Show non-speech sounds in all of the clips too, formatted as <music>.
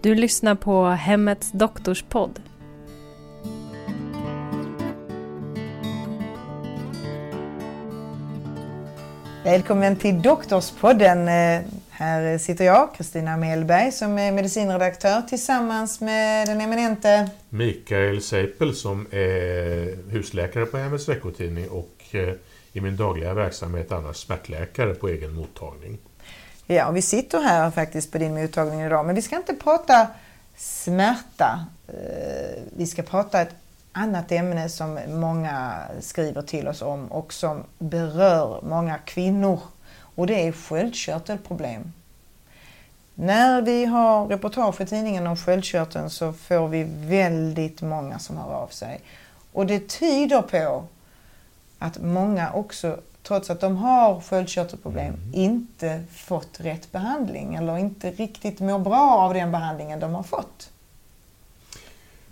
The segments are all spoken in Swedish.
Du lyssnar på Hemmets doktorspodd. Välkommen till Doktorspodden. Eh, Här sitter jag, Kristina Mellberg, som är medicinredaktör tillsammans med den eminente Mikael Seipel som är husläkare på Hemmets veckotidning och eh, i min dagliga verksamhet annars smärtläkare på egen mottagning. Ja, och vi sitter här faktiskt på din mottagning idag, men vi ska inte prata smärta. Eh, vi ska prata ett annat ämne som många skriver till oss om och som berör många kvinnor. Och det är sköldkörtelproblem. När vi har reportage i tidningen om sköldkörteln så får vi väldigt många som hör av sig. Och det tyder på att många också, trots att de har sköldkörtelproblem, inte fått rätt behandling eller inte riktigt mår bra av den behandlingen de har fått.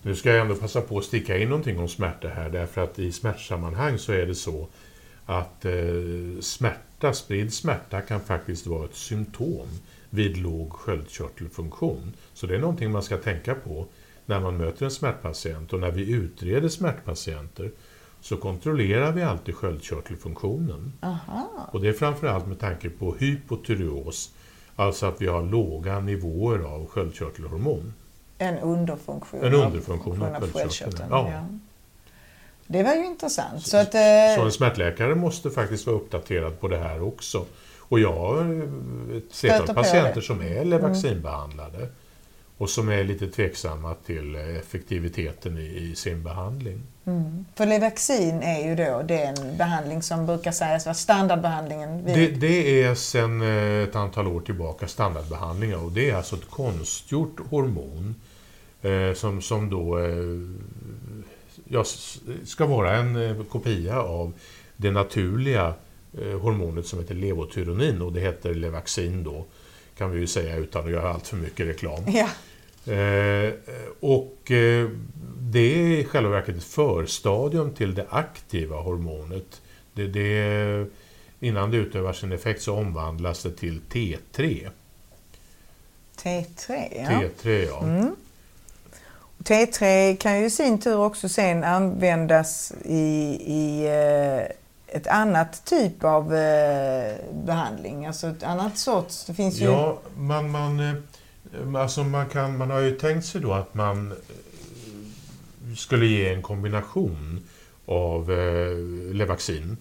Nu ska jag ändå passa på att sticka in någonting om smärta här därför att i smärtsammanhang så är det så att eh, smärta, spridd smärta kan faktiskt vara ett symptom vid låg sköldkörtelfunktion. Så det är någonting man ska tänka på när man möter en smärtpatient och när vi utreder smärtpatienter så kontrollerar vi alltid sköldkörtelfunktionen. Aha. Och det är framförallt med tanke på hypotyreos, alltså att vi har låga nivåer av sköldkörtelhormon. En underfunktion. En underfunktion av av sköldkörteln, sköldkörteln. ja. Det var ju intressant. Så att, Så eh, en smärtläkare måste faktiskt vara uppdaterad på det här också. Och jag har eh, ett flertal patienter som är Levaxinbehandlade och som är lite tveksamma till effektiviteten i, i sin behandling. för Levaxin är ju då den behandling som brukar sägas vara standardbehandlingen vid... Det, det är sedan eh, ett antal år tillbaka standardbehandlingar. Och det är alltså ett konstgjort hormon eh, som, som då eh, ja, ska vara en eh, kopia av det naturliga eh, hormonet som heter levotyronin. Och det heter Levaxin då kan vi ju säga utan att göra allt för mycket reklam. <laughs> Ja, Eh, och eh, det är i själva verket ett förstadium till det aktiva hormonet. Det, det, innan det utövar sin effekt så omvandlas det till T3. T3. Ja. T3 ja. T3 kan ju i sin tur också sen användas i, i eh, ett annat typ av eh, behandling. Alltså ett annat sorts. Det finns ju... Ja, man, man, eh, alltså man, kan, man har ju tänkt sig då att man eh, skulle ge en kombination av eh, Levaxin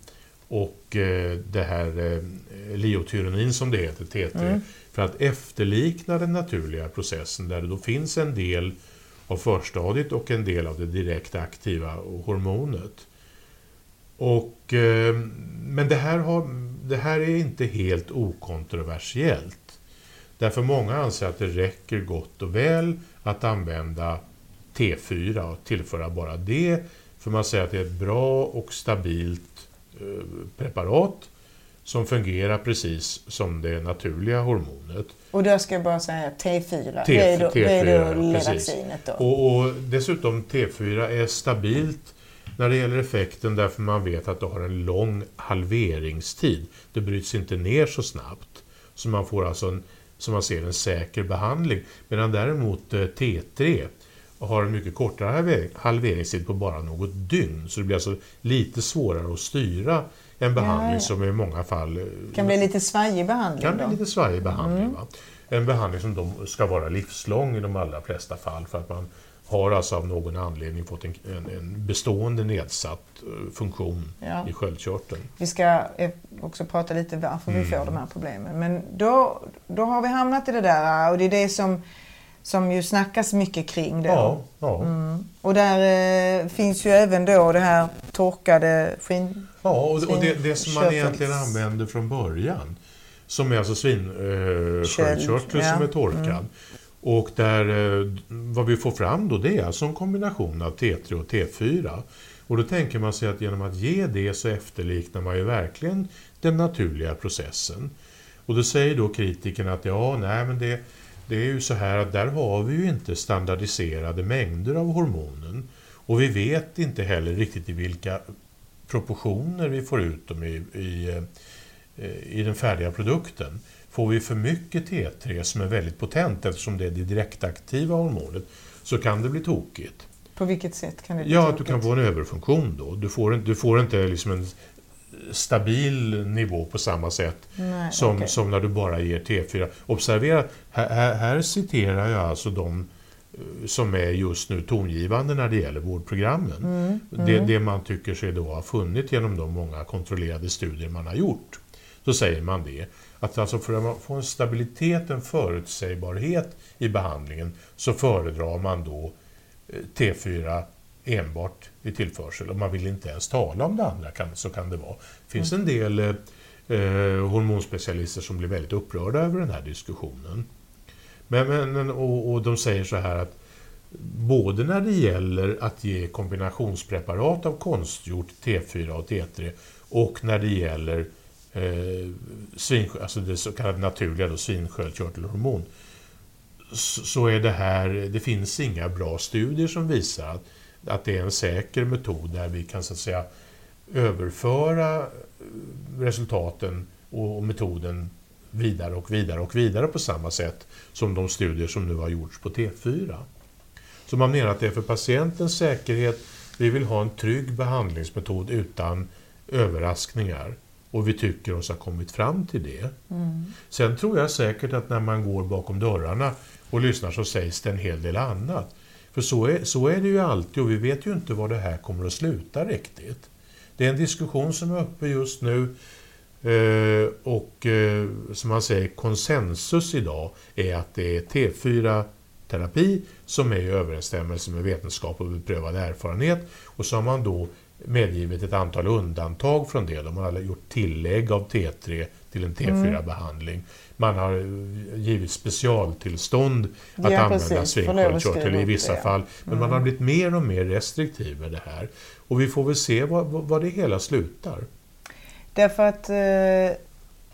och eh, det här eh, liotyronin som det heter, T3, för att efterlikna den naturliga processen där det då finns en del av förstadiet och en del av det direkt aktiva hormonet. Och, eh, men det här, har, det här är inte helt okontroversiellt. Därför många anser att det räcker gott och väl att använda T4 och tillföra bara det. För man säger att det är ett bra och stabilt eh, preparat som fungerar precis som det naturliga hormonet. Och då ska jag bara säga T4. T- det är då, det är T4, då precis. Levaxinet då. Och, och dessutom T4 är stabilt när det gäller effekten därför man vet att det har en lång halveringstid. Det bryts inte ner så snabbt. Så man får alltså en, som man ser en säker behandling. Medan däremot eh, T3 har en mycket kortare halver- halveringstid på bara något dygn. Så det blir alltså lite svårare att styra en behandling ja. som i många fall eh, kan bli lite svajig behandling kan då. bli lite svajig behandling. Va? En behandling som ska vara livslång i de allra flesta fall för att man har alltså av någon anledning fått en, en, en bestående nedsatt eh, funktion Ja. i sköldkörteln. Vi ska eh, också prata lite varför vi får de här problemen. Men då, då har vi hamnat i det där och det är det som som ju snackas mycket kring då. Ja, ja. Mm. Och där eh, finns ju även då det här torkade skinn... ja och, och det, det som man egentligen använder från början, som är alltså svinsköldkörtel ja. som är torkad. Mm. Och där, eh, vad vi får fram då, det är alltså en kombination av T3 och T4. Och då tänker man sig att genom att ge det så efterliknar man ju verkligen den naturliga processen. Och då säger då kritikerna att ja, nej men det, det är ju så här att där har vi ju inte standardiserade mängder av hormonen. Och vi vet inte heller riktigt i vilka proportioner vi får ut dem i, i, eh, i den färdiga produkten. Får vi för mycket T3 som är väldigt potent eftersom det är det direktaktiva hormonet så kan det bli tokigt. På vilket sätt kan det bli Ja, att du tokigt? kan få en överfunktion då. Du får, inte- du får inte liksom en stabil nivå på samma sätt Nej, som, okej. som när du bara ger T4. Observera, här, här, citerar jag alltså de eh, som är just nu tongivande när det gäller vårdprogrammen. Mm, Det, det man tycker sig då ha funnit genom de många kontrollerade studier man har gjort. Så säger man det, att alltså för att få en stabilitet, en förutsägbarhet i behandlingen så föredrar man då eh, T4 enbart i tillförsel och man vill inte ens tala om det andra, kan, så kan det vara. Det finns en del eh, eh, hormonspecialister som blir väldigt upprörda över den här diskussionen. Men, men, men- och, och de säger så här att både när det gäller att ge kombinationspreparat av konstgjort T4 och T3 och när det gäller eh, svin, alltså det så kallade naturliga då, svinsköldkörtelhormon så så är det här, det finns inga bra studier som visar att, att det är en säker metod där vi kan så att säga överföra eh, resultaten och, och metoden vidare och vidare och vidare på samma sätt som de studier som nu har gjorts på T4. Så man menar att det är för patientens säkerhet, vi vill ha en trygg behandlingsmetod utan överraskningar och vi tycker oss ha kommit fram till det. Sen tror jag säkert att när man går bakom dörrarna och lyssnar så sägs det en hel del annat. För så är, så är det ju alltid och vi vet ju inte var det här kommer att sluta riktigt. Det är en diskussion som är uppe just nu eh, och eh, som man säger konsensus idag är att det är T4-terapi som är i överensstämmelse med vetenskap och beprövad erfarenhet och så har man då medgivit ett antal undantag från det. De har gjort tillägg av T3 till en T4-behandling. Man har eh, givit specialtillstånd att Ja, använda skriva i vissa det, ja. fall. Men man har blivit mer och mer restriktiv med det här. Och vi får väl se var, det hela slutar. Därför att eh,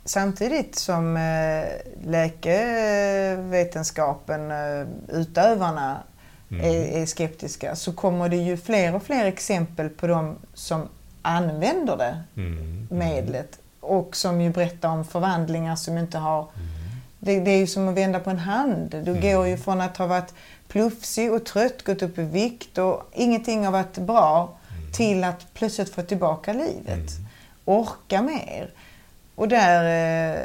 samtidigt som eh, läkevetenskapen, eh, utövarna, Mm. Är, är skeptiska så kommer det ju fler och fler exempel på de som använder det Mm. medlet och som ju berättar om förvandlingar som inte har... Mm. Det, det är ju som att vända på en hand. Du går ju från att ha varit plufsig och trött, gått upp i vikt och ingenting har varit bra till att plötsligt få tillbaka livet. Orka mer. Och där, eh,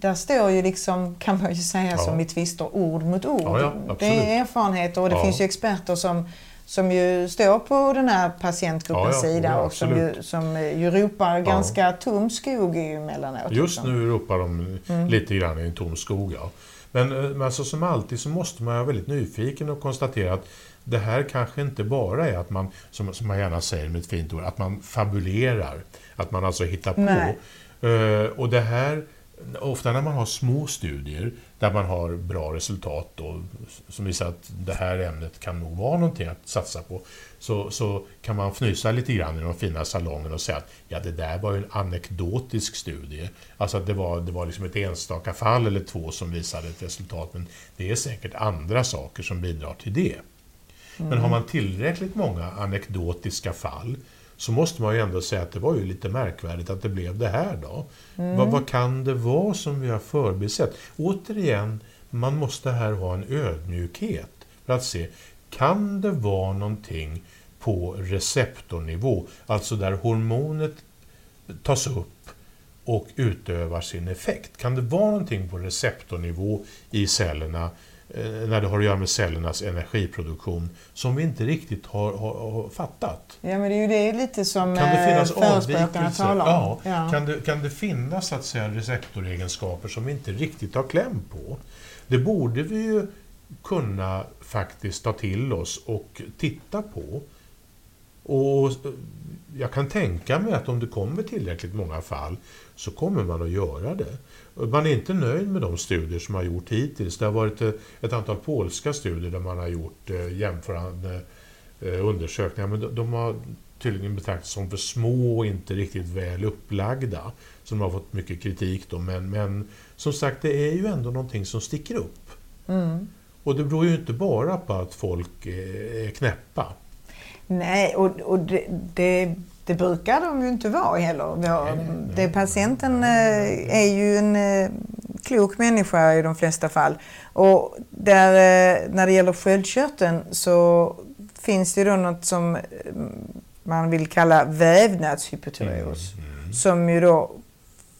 där står ju liksom, kan man ju säga Ja. som i tvister, ord mot ord. Ja, ja, det är erfarenheter och det finns ju experter som, som ju står på den här patientgruppens sida och som ju, som ju ropar ganska tom skog emellanåt. Just liksom. nu ropar de Mm. lite grann i en tom skog. Men, eh, men alltså, som alltid så måste man vara väldigt nyfiken och konstatera att det här kanske inte bara är att man, som, som man gärna säger med ett fint ord, att man fabulerar. Att man alltså hittar på. Nej. Eh, och det här, ofta när man har små studier där man har bra resultat då, som visar att det här ämnet kan nog vara någonting att satsa på, så, så kan man fnysa lite grann i de fina salongerna och säga att ja, det där var ju en anekdotisk studie. Alltså att det var, det var liksom ett enstaka fall eller två som visade ett resultat, men det är säkert andra saker som bidrar till det. Men har man tillräckligt många anekdotiska fall så måste man ju ändå säga att det var ju lite märkvärdigt att det blev det här då. Vad, vad kan det vara som vi har förbisett? Återigen, man måste här ha en ödmjukhet för att se, kan det vara någonting på receptornivå, alltså där hormonet tas upp och utövar sin effekt? Kan det vara någonting på receptornivå i cellerna när det har att göra med cellernas energiproduktion som vi inte riktigt har, har, har fattat? Ja, men det är ju det lite som Kan det eh, finnas förespråkarna talar om. Ja. Kan, det, kan det finnas så att säga, receptoregenskaper som vi inte riktigt har kläm på? Det borde vi ju kunna faktiskt ta till oss och titta på. Och jag kan tänka mig att om det kommer tillräckligt många fall så kommer man att göra det. Man är inte nöjd med de studier som har gjort hittills. Det har varit eh, ett antal polska studier där man har gjort eh, jämförande eh, undersökningar men de har tydligen betraktats som för små och inte riktigt väl upplagda. Så de har fått mycket kritik då. Men, men som sagt, det är ju ändå någonting som sticker upp. Mm. Och det beror ju inte bara på att folk är knäppa. Nej, och, och det, det, det, brukar de ju inte vara heller. Det, patienten nej. är ju en eh, klok människa i de flesta fall. Och där, eh, när det gäller sköldkörteln så finns det då något som eh, man vill kalla vävnadshypotyreos. Mm, mm. Som ju då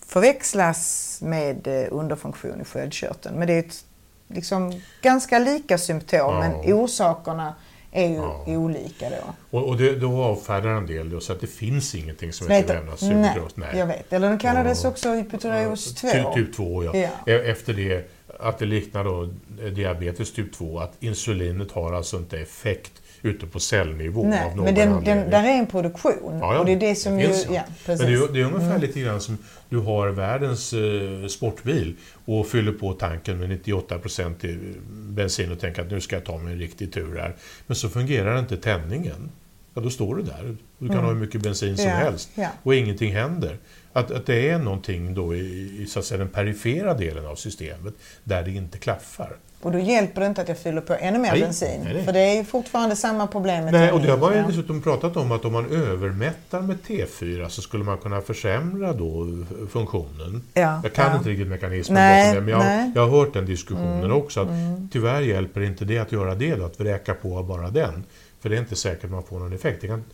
förväxlas med underfunktion i sköldkörteln. Men det är ett, liksom ganska lika symptom ja. men orsakerna är ju ja. olika då. Och, och det, då avfärdar en del då, så att det finns ingenting som heter vävnadshypotyreos? Nej, nej, jag vet. Eller den kallades ja. också hypotyreos 2. Typ, typ 2, ja. ja. E- efter det att det liknar då diabetes typ 2, att insulinet har alltså inte effekt ute på cellnivå. Nej, av någon men den, den, där är en produktion. Ja, ja, och det är det som det ju, ja, precis. Men det är, det är ungefär mm. lite grann som du har världens eh, sportbil och fyller på tanken med 98% bensin och tänker att nu ska jag ta mig en riktig tur här. Men så fungerar inte tändningen. Ja, då står du där. Du kan mm. ha hur mycket bensin som ja, helst ja. och ingenting händer. Att, att det är någonting då i, så att säga, den perifera delen av systemet där det inte klaffar. Och då hjälper det inte att jag fyller på ännu mer nej, bensin. Nej, nej. För det är ju fortfarande samma problem med Nej, och det har man ju dessutom pratat om att om man övermättar med T4 så skulle man kunna försämra då funktionen. Ja, jag kan ja. inte riktigt mekanismen bakom det, men jag, jag, har hört den diskussionen mm, också. Att mm. Tyvärr hjälper inte det att göra det, då, att vräka på bara den. För det är inte säkert att man får någon effekt. Det kan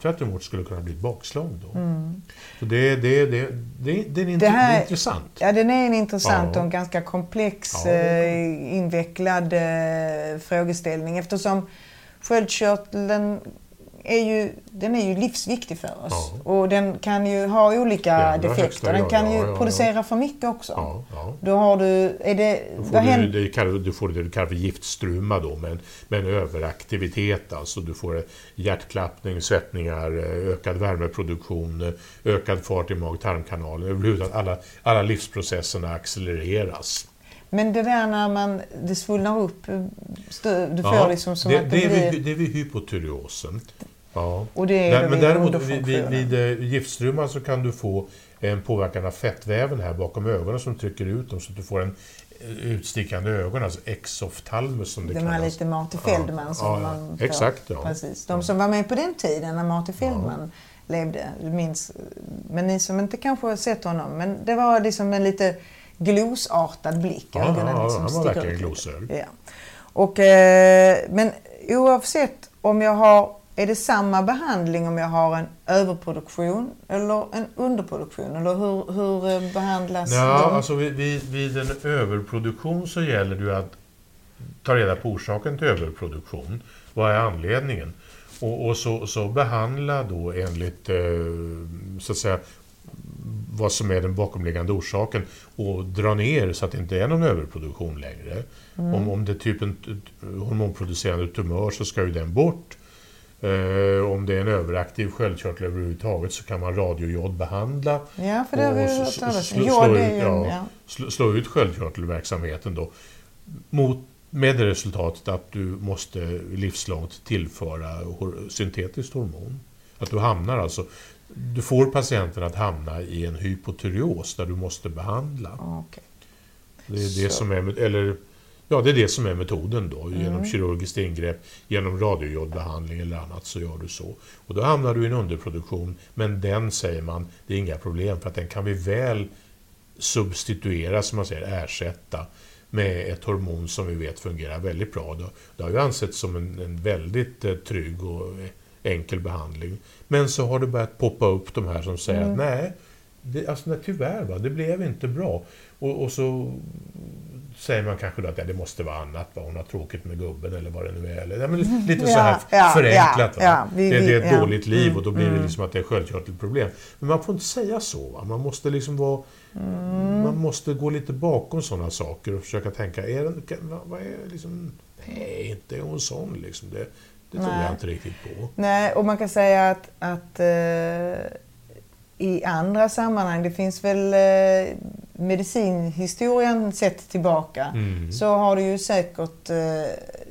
tvärt emot skulle kunna bli ett bakslag då. Mm. Så det, det, det, det, det, är, int det här, är intressant. Ja, den är en intressant ja. och ganska komplex, ja, eh, invecklad eh, frågeställning eftersom sköldkörteln är ju, den är ju livsviktig för oss. Ja. Och den kan ju ha olika defekter. Den kan ju producera för mycket också. Då har du... Är det, då får du, det kallar, du får det du kallar för giftstruma då, med en, överaktivitet. Alltså du får hjärtklappning, svettningar, ökad värmeproduktion, ökad fart i mag-tarmkanalen. Överhuvudtaget alla, alla livsprocesserna accelereras. Men det där när man, det svullnar upp, du får ja, liksom som det, att det, det blir... Vid, det är vid hypotyreosen. Ja. Och det är men, men däremot vid, vid, vid eh, giftströmmar så kan du få en påverkan av fettväven här bakom ögonen som trycker ut dem så att du får en eh, utstickande ögon, alltså exoftalmus som det Den kallas. här lite Marty Feldman ja. som ja, man får. Exakt, ja. Precis. De som var med på den tiden när Marty Feldman levde, minns, men ni som inte kanske har sett honom, men det var liksom en lite glosartad blick. Ja, ögonen ja, liksom han var verkligen glosög. Ja. Och, eh, men oavsett om jag har, är det samma behandling om jag har en överproduktion eller en underproduktion? Eller hur, hur eh, behandlas ja, de? Alltså vid, vid, vid en överproduktion så gäller det att ta reda på orsaken till överproduktion. Vad är anledningen? Och, och så, så behandla då enligt eh, så att säga vad som är den bakomliggande orsaken och dra ner så att det inte är någon överproduktion längre. Mm. Om, om det är typ en hormonproducerande tumör så ska ju den bort. Eh, om det är en överaktiv sköldkörtel överhuvudtaget så kan man radiojodbehandla. Ja, för det vi hört talas om. Slå, ut, ja. Slå, slå ut sköldkörtelverksamheten då. Mot, med det resultatet att du måste livslångt tillföra syntetiskt hormon. Att du hamnar alltså du får patienten att hamna i en hypotyreos där du måste behandla. Okay. Det är det som är, eller, ja, det är det som är metoden då. Mm. Genom kirurgiskt ingrepp, genom radiojodbehandling eller annat så gör du så. Och då hamnar du i en underproduktion, men den säger man, det är inga problem för att den kan vi väl substituera, som man säger, ersätta med ett hormon som vi vet fungerar väldigt bra. Det har ju ansetts som en, en väldigt eh, trygg och enkel behandling. Men så har det börjat poppa upp de här som säger mm. att nej, det, alltså, nej, tyvärr, va, det blev inte bra. Och, och, så säger man kanske då att ja, det måste vara annat, va? hon har tråkigt med gubben eller vad det nu är. Eller, ja, men lite så här Ja, förenklat. ja, vi- det, det är ett dåligt liv och då blir det Mm, liksom att det är sköldkörtelproblem. Men man får inte säga så. Va? Man måste liksom vara... Mm. Man måste gå lite bakom sådana saker och försöka tänka, är den, vad är liksom... Nej, inte är hon sån liksom. Det, det tror Nej. jag inte riktigt på. Nej, och man kan säga att, att eh, i andra sammanhang, det finns väl eh, medicinhistorien sett tillbaka, Mm. så har det ju säkert eh,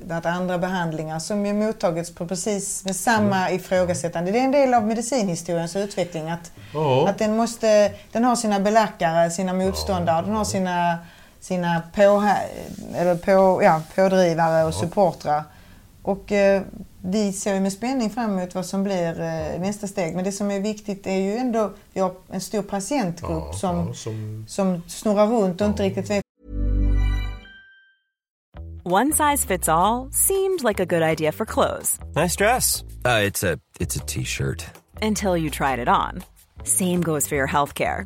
varit andra behandlingar som ju mottagits på precis med samma ifrågasättande. Det är en del av medicinhistoriens utveckling att, Ja. att den, måste, den har sina belackare, sina motståndare, den har sina, sina på, eller på, ja, pådrivare och supportrar. Och eh, vi ser ju med spänning fram emot vad som blir eh, nästa steg. Men det som är viktigt är ju ändå, vi har en stor patientgrupp Ja, som, ja, som som snurrar runt och inte riktigt vet One size fits all seemed like a good idea for clothes Nice dress. Uh, it's a it's a t-shirt. until you tried it on. Same goes for your healthcare.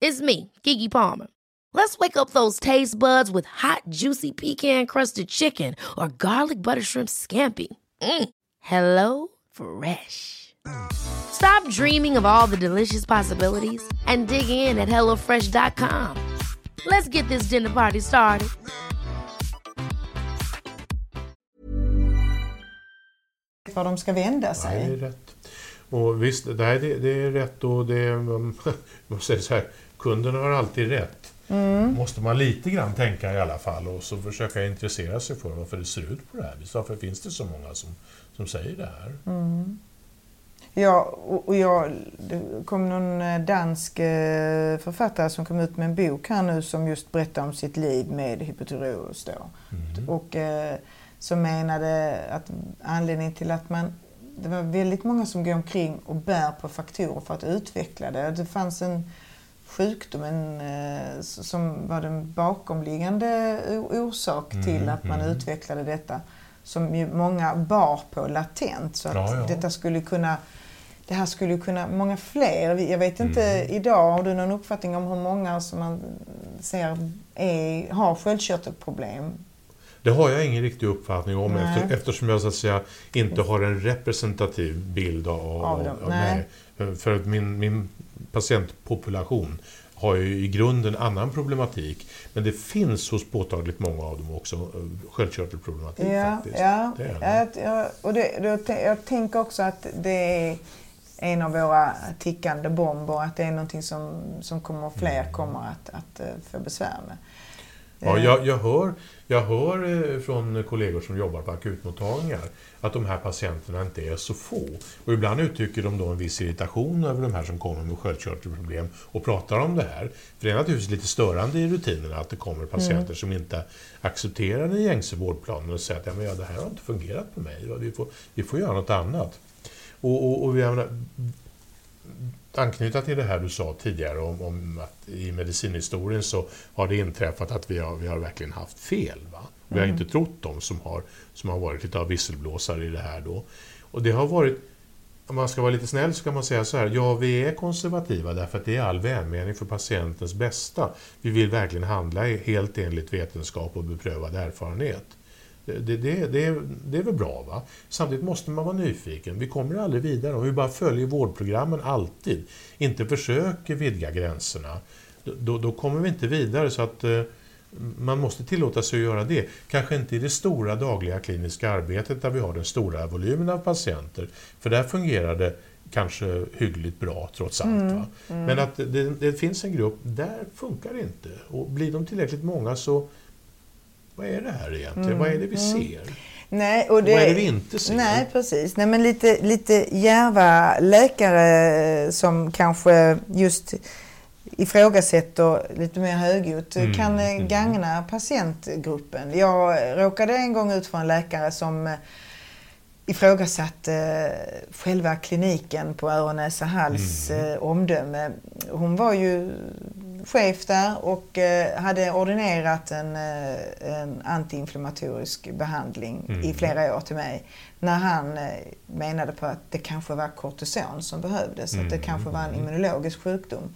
It's me, Kiki Palmer. Let's wake up those taste buds with hot, juicy pecan-crusted chicken or garlic butter shrimp scampi. Mm. Hello Fresh. Stop dreaming of all the delicious possibilities and dig in at HelloFresh.com. Let's get this dinner party started. var de ska vända Nej, sig. det är rätt. Och visst, nej, det, det är rätt och det är, <laughs> man säger så här, kunden har alltid rätt. Mm. Måste man lite grann tänka i alla fall och så försöka intressera sig för varför det ser ut på det här viset. Varför finns det så många som, som säger det här? Ja, och och jag, det kom någon eh, dansk eh, författare som kom ut med en bok här nu som just berättar om sitt liv med hypotyreos då. Mm. Och eh, som menade att anledningen till att man det var väldigt många som går omkring och bär på faktorer för att utveckla det. Det fanns en sjukdom en, eh, som var den bakomliggande orsak till Mm, att man mm. utvecklade detta. Som ju många bar på latent. Så att Ja, detta skulle kunna det här skulle kunna, många fler, jag vet inte Mm. idag, har du någon uppfattning om hur många som man ser är, har sköldkörtelproblem? Det har jag ingen riktig uppfattning om efter, eftersom jag så att säga inte har en representativ bild av, Av dem, av nej. För att min, min patientpopulation har ju i grunden annan problematik. Men det finns hos påtagligt många av dem också eh, sköldkörtelproblematik Ja, faktiskt. ja, Det är det. och det, det, jag tänker också att det är en av våra tickande bomber, att det är någonting som, som kommer, fler Mm. kommer att, att eh, få besvär med. Ja, Eh, jag, jag, hör, jag hör eh, från kollegor som jobbar på akutmottagningar att de här patienterna inte är så få. Och ibland uttrycker de då en viss irritation över de här som kommer med sköldkörtelproblem och pratar om det här. För det är naturligtvis lite störande i rutinerna att det kommer patienter Mm. som inte accepterar den gängse vårdplanen och säger att ja, men ja, det här har inte fungerat på mig, vi får, vi får göra något annat. Och, och, och vi har, anknyta till det här du sa tidigare om, om att i medicinhistorien så har det inträffat att vi har, vi har verkligen haft fel. Va? Vi har inte trott dem som har, som har varit lite av visselblåsare i det här då. Och det har varit, om man ska vara lite snäll så kan man säga så här, ja vi är konservativa därför att det är all välmening för patientens bästa. Vi vill verkligen handla helt enligt vetenskap och beprövad erfarenhet. Det, det, det, det, är- väl bra va? Samtidigt måste man vara nyfiken. Vi kommer aldrig vidare om vi bara följer vårdprogrammen alltid. Inte försöker vidga gränserna. Då- Då, kommer vi inte vidare så att eh, man måste tillåta sig att göra det. Kanske inte i det stora dagliga kliniska arbetet där vi har den stora volymen av patienter. För där fungerar det kanske hyggligt bra trots allt. Va? Men att det, det finns en grupp, där funkar det inte. Och blir de tillräckligt många så vad är det här egentligen? Vad är det vi ser? Nej, och det, Vad är det vi inte ser? Nej, precis. Nej, men lite, lite djärva läkare som kanske just ifrågasätter lite mer högljutt Mm, kan mm. gagna patientgruppen. Jag råkade en gång ut för en läkare som ifrågasatte eh, själva kliniken på öron, näsa, hals Mm. eh, omdöme. Hon var ju chef där och eh, hade ordinerat en, en antiinflammatorisk behandling i Mm. flera år till mig. När han menade på att det kanske var kortison som behövdes, att det Mm. kanske var en immunologisk sjukdom.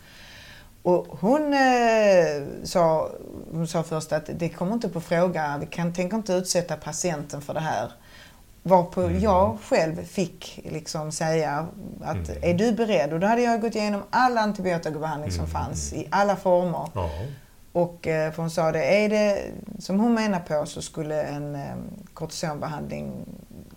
Och hon, eh, sa, hon sa först att det kommer inte på fråga, vi kan, tänker inte utsätta patienten för det här. Varpå Mm. jag själv fick liksom säga att Mm. är du beredd? Och då hade jag gått igenom all antibiotikabehandling som Mm. fanns i alla former. Ja. Och eh, för hon sa det, är det som hon menar på så skulle en eh, kortisonbehandling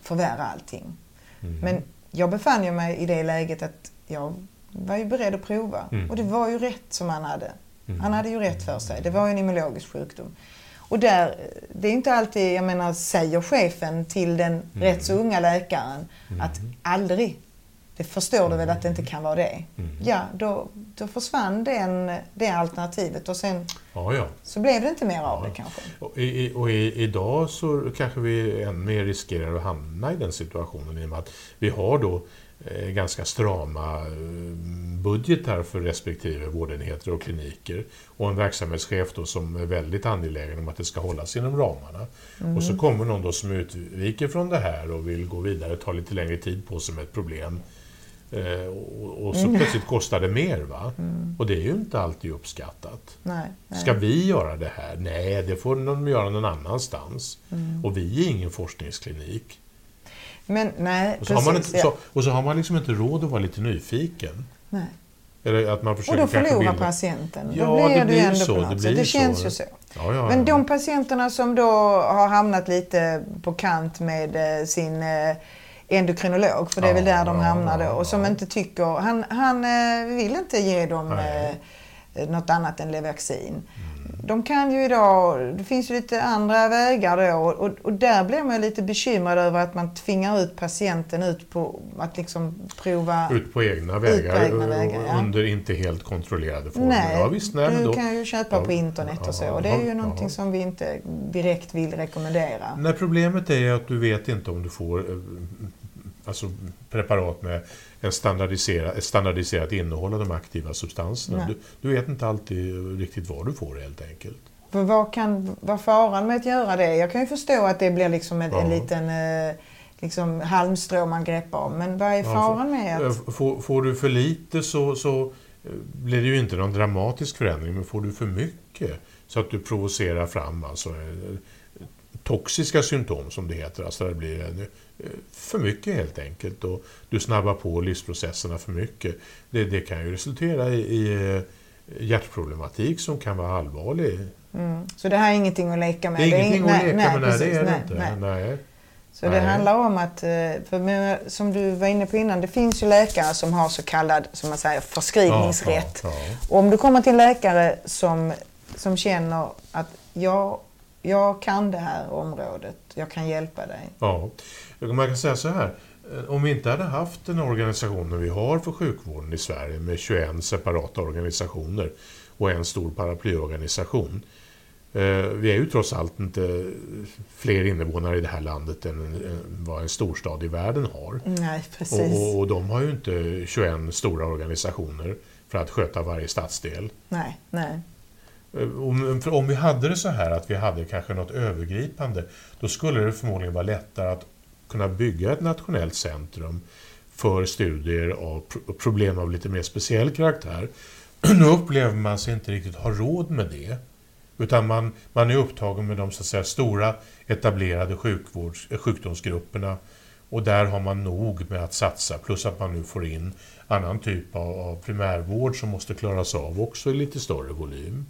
förvärra allting. Mm. Men jag befann ju mig i det läget att jag var ju beredd att prova. Mm. Och det var ju rätt som han hade. Mm. Han hade ju rätt för sig. Det var ju en immunologisk sjukdom. Och där, det är inte alltid, jag menar, säger chefen till den rätt så unga läkaren att aldrig, det förstår du väl att det inte kan vara det. Mm. Ja, då, då försvann den, det alternativet och sen Ja, ja. så blev det inte mer av det kanske. Och, i, och i, idag så kanske vi än mer riskerar att hamna i den situationen i och med att vi har då ganska strama eh, budgetar för respektive vårdenheter och kliniker och en verksamhetschef då som är väldigt angelägen om att det ska hållas inom ramarna. Och så kommer någon då som utviker från det här och vill gå vidare, ta lite längre tid på sig med ett problem. Eh, och, och så plötsligt kostar det mer. va? Och det är ju inte alltid uppskattat. Nej, nej. Ska vi göra det här? Nej, det får de göra någon annanstans. Mm. Och vi är ingen forskningsklinik. Men nej, Och så, har man precis. inte, så, ja. och så har man liksom inte råd att vara lite nyfiken. nej. Eller att man Och försöker då kanske förlorar bilda- patienten. Ja, då blir det blir ändå så, det blir Det känns så. ju så. Ja, ja, Men de patienterna som då har hamnat lite på kant med eh, sin eh, endokrinolog, för det är väl där de hamnar då, och som inte tycker, han, han eh, vill inte ge dem Nej. något annat än Levaxin. Mm. De kan ju idag, det finns ju lite andra vägar då och, och, där blir man lite bekymrad över att man tvingar ut patienten ut på att liksom prova Ut på egna på vägar, egna vägar, och ja. under inte helt kontrollerade former. Nej, ja, visst, nej, du då, kan ju köpa Ja, på internet och så. Och det är ju någonting som vi inte direkt vill rekommendera. Nej, problemet är att du vet inte om du får eh, alltså, preparat med en standardiserad, ett standardiserat innehåll av de aktiva substanserna. Du, du vet inte alltid riktigt vad du får helt enkelt. För vad kan vara faran med att göra det? Jag kan ju förstå att det blir liksom en, en Ja. liten eh, liksom halmstrå man greppar om. Men vad är Ja, faran med Eh, att... Får, får du för lite så, så eh, blir det ju inte någon dramatisk förändring, men får du för mycket så att du provocerar fram alltså, eh, toxiska symptom som det heter, alltså det blir en, eh, för mycket helt enkelt och du snabbar på livsprocesserna för mycket. Det, det kan ju resultera i, i eh, hjärtproblematik som kan vara allvarlig. Mm. Så det här är ingenting att leka med? Det är ingenting ing- att leka med, nej, det precis, är det nej, inte. nej. Nej. Så det Nej. handlar om att, eh, för som du var inne på innan, det finns ju läkare som har så kallad, som man säger, förskrivningsrätt. Ja, ja, ja. Och om du kommer till en läkare som, som känner att jag, jag kan det här området, jag kan hjälpa dig. Ja, man kan säga så här. eh, Om vi inte hade haft den organisationen vi har för sjukvården i Sverige med 21 separata organisationer och en stor paraplyorganisation. eh, Vi är ju trots allt inte fler invånare i det här landet än vad en storstad i världen har. Nej, precis. Och, och, de har ju inte 21 stora organisationer för att sköta varje stadsdel. Nej, nej. Eh, Om, om vi hade det så här att vi hade kanske något övergripande, då skulle det förmodligen vara lättare att kunna bygga ett nationellt centrum för studier av problem av lite mer speciell karaktär. <clears throat> Nu upplever man sig inte riktigt ha råd med det. Utan man, man är upptagen med de så att säga, stora etablerade sjukvårds, eh, sjukdomsgrupperna och där har man nog med att satsa, plus att man nu får in annan typ av, av primärvård som måste klaras av också i lite större volym.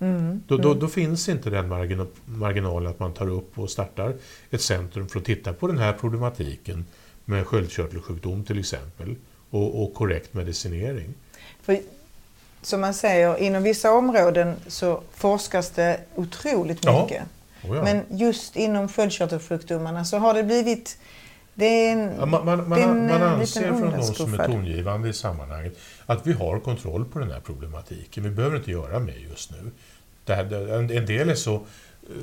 Mm. Då, då, då finns inte den margina- marginalen att man tar upp och startar ett centrum för att titta på den här problematiken med sköldkörtelsjukdom till exempel och, och korrekt medicinering. För, som man säger, inom vissa områden så forskas det otroligt Ja. mycket. Oh ja. Men just inom sköldkörtelsjukdomarna så har det blivit Det är en, Ja, Man, man, det är en, man eh, anser från de som är tongivande i sammanhanget att vi har kontroll på den här problematiken. Vi behöver inte göra mer just nu. Det här, det- en, en del är så,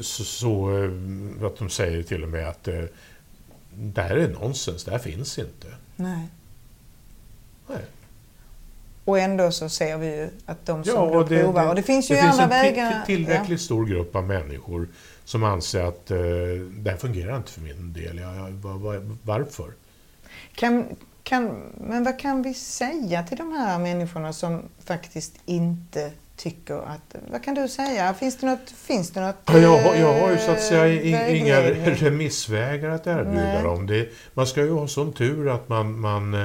så, så eh, att de säger till och med att eh, det här är nonsens, det här finns inte. Nej. Nej. Och ändå så ser vi ju att de som Ja, och det, provar, det, och det finns ju det andra en ti- vägar. ti- tillräckligt stor grupp av människor som anser att eh, det här fungerar inte för min del. Ja, ja, va- va- varför? Kan, kan, men vad kan vi säga till de här människorna som faktiskt inte tycker att... Vad kan du säga? Finns det något... Finns det något Ja, jag, har, jag har ju så att säga eh, i- inga vägledning? remissvägar att erbjuda Nej. dem. Det, man ska ju ha sån tur att man, man eh,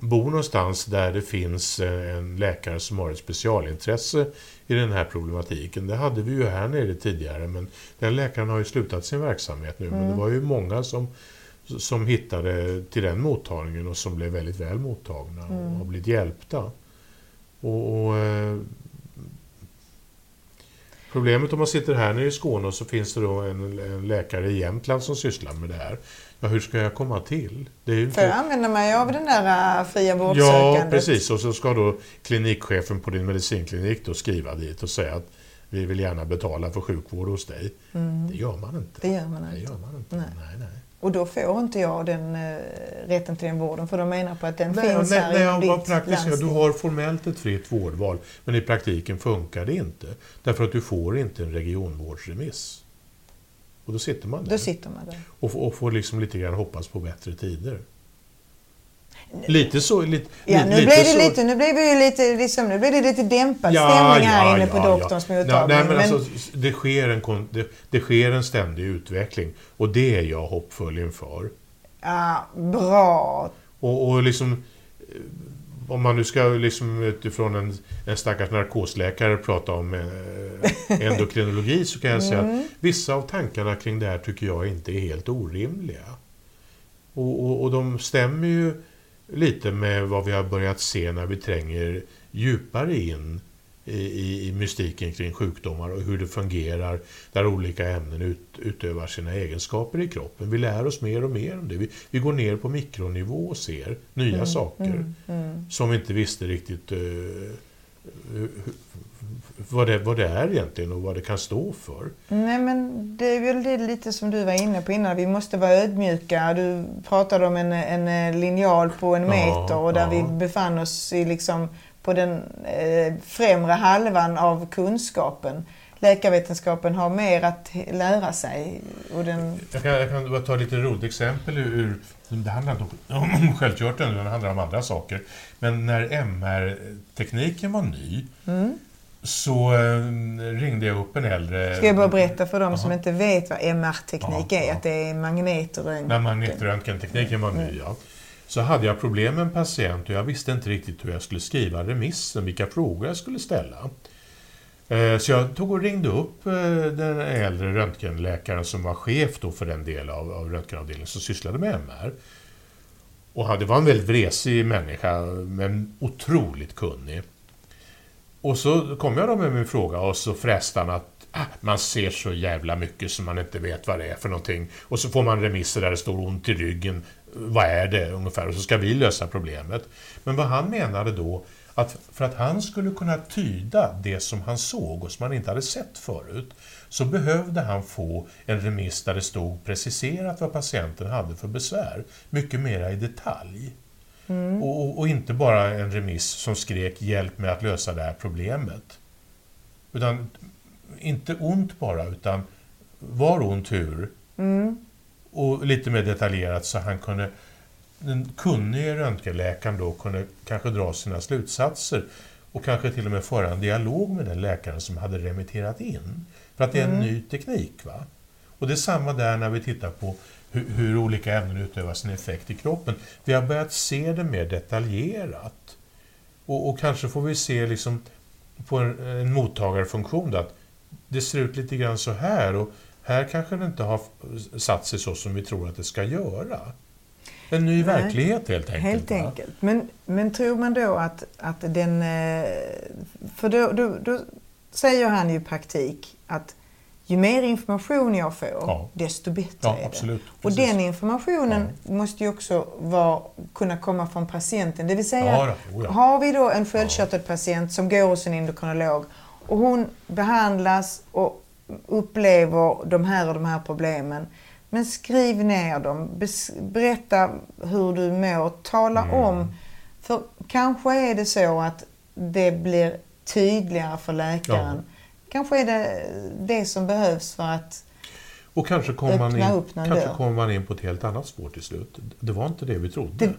bor någonstans där det finns eh, en läkare som har ett specialintresse i den här problematiken. Det hade vi ju här nere tidigare men den läkaren har ju slutat sin verksamhet nu. Men det var ju många som, som hittade till den mottagningen och som blev väldigt väl mottagna och har blivit hjälpta. Och, och eh, Problemet om man sitter här nere i Skåne och så finns det då en, en läkare i Jämtland som sysslar med det här. Ja, hur ska jag komma till? Det är ju Får jag använda mig av den där äh, fria Ja, vårdsökandet? precis. Och så ska då klinikchefen på din medicinklinik då skriva dit och säga att vi vill gärna betala för sjukvård hos dig. Det gör man inte. Det gör man Det inte. gör man inte. Nej. Nej, nej. Och då får inte jag den eh, rätten till den vården för de menar på att den Nej, finns nej, här nej, vad ditt praktiskt, ja, du landsting. har formellt ett fritt vårdval, men i praktiken funkar det inte. Därför att du får inte en regionvårdsremiss. Och då sitter man där Då sitter man där. och, får- och får liksom lite grann hoppas på bättre tider. Lite så... Lite, Ja, nu lite blev det så, lite, nu blev det lite, liksom, nu blev det lite dämpad stämning här inne på doktorns ja. mottagning. Nej, men men alltså, det, sker en, det, det sker en ständig utveckling och det är jag hoppfull inför. ja, bra. Och, och liksom, eh, om man nu ska liksom utifrån en, en stackars narkosläkare prata om eh, endokrinologi så kan jag säga Mm. att vissa av tankarna kring det här tycker jag inte är helt orimliga. Och, och, och de stämmer ju lite med vad vi har börjat se när vi tränger djupare in i, i, mystiken kring sjukdomar och hur det fungerar där olika ämnen ut, utövar sina egenskaper i kroppen. Vi lär oss mer och mer om det. Vi, vi går ner på mikronivå och ser nya saker som vi inte visste riktigt eh, hur- hur- vad, det, vad det är egentligen och vad det kan stå för. Nej, men det är väl det lite som du var inne på innan. Vi måste vara ödmjuka. Du pratade om en, en linjal på en Ja, meter och där ja. vi befann oss i liksom på den eh, främre halvan av kunskapen. Läkarvetenskapen har mer att lära sig. Och den, Jag kan, jag kan bara ta lite roligt exempel ur, det handlar inte om, självkörteln, det handlar om andra saker. Men när MR-tekniken var ny så eh, ringde jag upp en äldre... ska jag bara berätta för dem som Jaha. inte vet vad MR-teknik Ja, är, ja. att det är magnet och röntgen. När magnetröntgentekniken var ny, ja. Så hade jag problem med en patient och jag visste inte riktigt hur jag skulle skriva remissen, vilka frågor jag skulle ställa. Eh, så jag tog och ringde upp eh, den äldre röntgenläkaren som var chef då för den del av, av röntgenavdelningen som sysslade med MR. Och han- det var en väldigt vresig människa, men otroligt kunnig. Och så kom jag då med min fråga och så fräste han att ah, man ser så jävla mycket som man inte vet vad det är för någonting. Och så får man remisser där det står ont i ryggen. Vad är det ungefär? Och så ska vi lösa problemet. Men vad han menade då, att för att han skulle kunna tyda det som han såg och som han inte hade sett förut, så behövde han få en remiss där det stod preciserat vad patienten hade för besvär, mycket mera i detalj. Och, och, och inte bara en remiss som skrek hjälp med att lösa det här problemet. Utan inte ont bara, utan var ont hur. Och lite mer detaljerat så han kunde, den kunnige röntgenläkaren då kunde kanske dra sina slutsatser och kanske till och med föra en dialog med den läkaren som hade remitterat in. För att det är en ny teknik. va? Och det är samma där när vi tittar på hur, hur olika ämnen utövar sin effekt i kroppen. Vi har börjat se det mer detaljerat. Och, och kanske får vi se liksom på en, en mottagarfunktion att det ser ut lite grann så här och här kanske det inte har satt sig så som vi tror att det ska göra. En ny Nej. verklighet helt enkelt. Helt enkelt. Men, men tror man då att, att den... eh, För då, då, då säger han ju i praktik att ju mer information jag får, Ja. desto bättre Ja, är det. absolut. Och Precis. den informationen måste ju också vara, kunna komma från patienten. Det vill säga, Ja, då. Oh, ja. har vi då en sköldkörtelpatient som går hos en endokrinolog och hon behandlas och upplever de här och de här problemen. Men skriv ner dem, berätta hur du mår, tala Mm. om. För kanske är det så att det blir tydligare för läkaren. Kanske är det det som behövs för att Och kanske kommer man, in, kanske kommer man in på ett helt annat spår till slut. Det var inte det vi trodde. Det-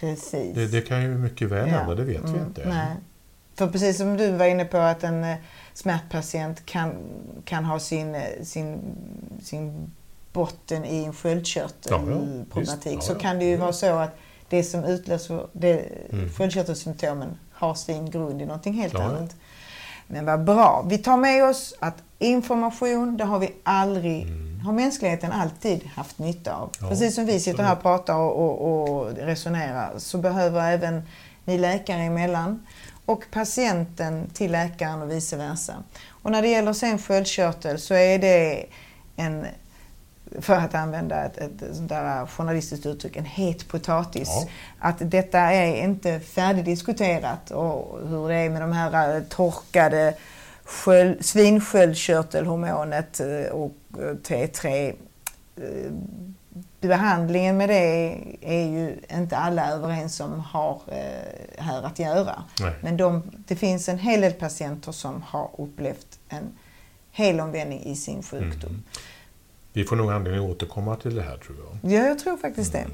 Precis. Det, det kan ju mycket väl hända, det vet vi Mm, inte. Nej. För precis som du var inne på att en eh, smärtpatient kan, kan ha sin, sin, sin botten i en sköldkörtelproblematik så Ja, ja. kan det ju Mm. vara så att det som utlöser det, Mm. sköldkörtelsymptomen har sin grund i någonting helt Ja, annat. Men vad bra. Vi tar med oss att information, det har vi aldrig, har mänskligheten alltid haft nytta av. Mm. Ja, Precis som vi sitter här och pratar och, och, och resonerar så behöver även ni läkare emellan och patienten till läkaren och vice versa. Och när det gäller sen sköldkörtel så är det en, för att använda ett, ett sånt där journalistiskt uttryck, en het potatis. Ja. Att detta är inte färdigdiskuterat och hur det är med de här eh, torkade sköld, svinsköldkörtelhormonet eh, och eh, T3. Eh, Behandlingen med det är ju inte alla överens om har eh, här att göra. Nej. Men de, det finns en hel del patienter som har upplevt en helomvändning i sin sjukdom. Mm. Vi får nog anledning att återkomma till det här tror jag. Ja, jag tror faktiskt det.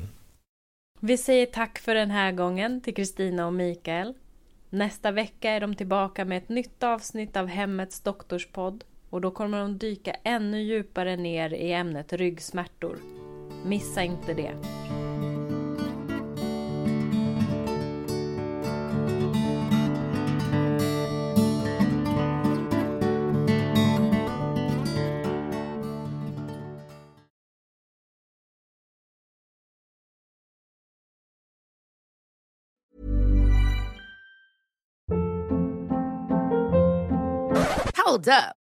Vi säger tack för den här gången till Kristina och Mikael. Nästa vecka är de tillbaka med ett nytt avsnitt av Hemmets doktorspodd och då kommer de dyka ännu djupare ner i ämnet ryggsmärtor. Missa inte det. Hold up.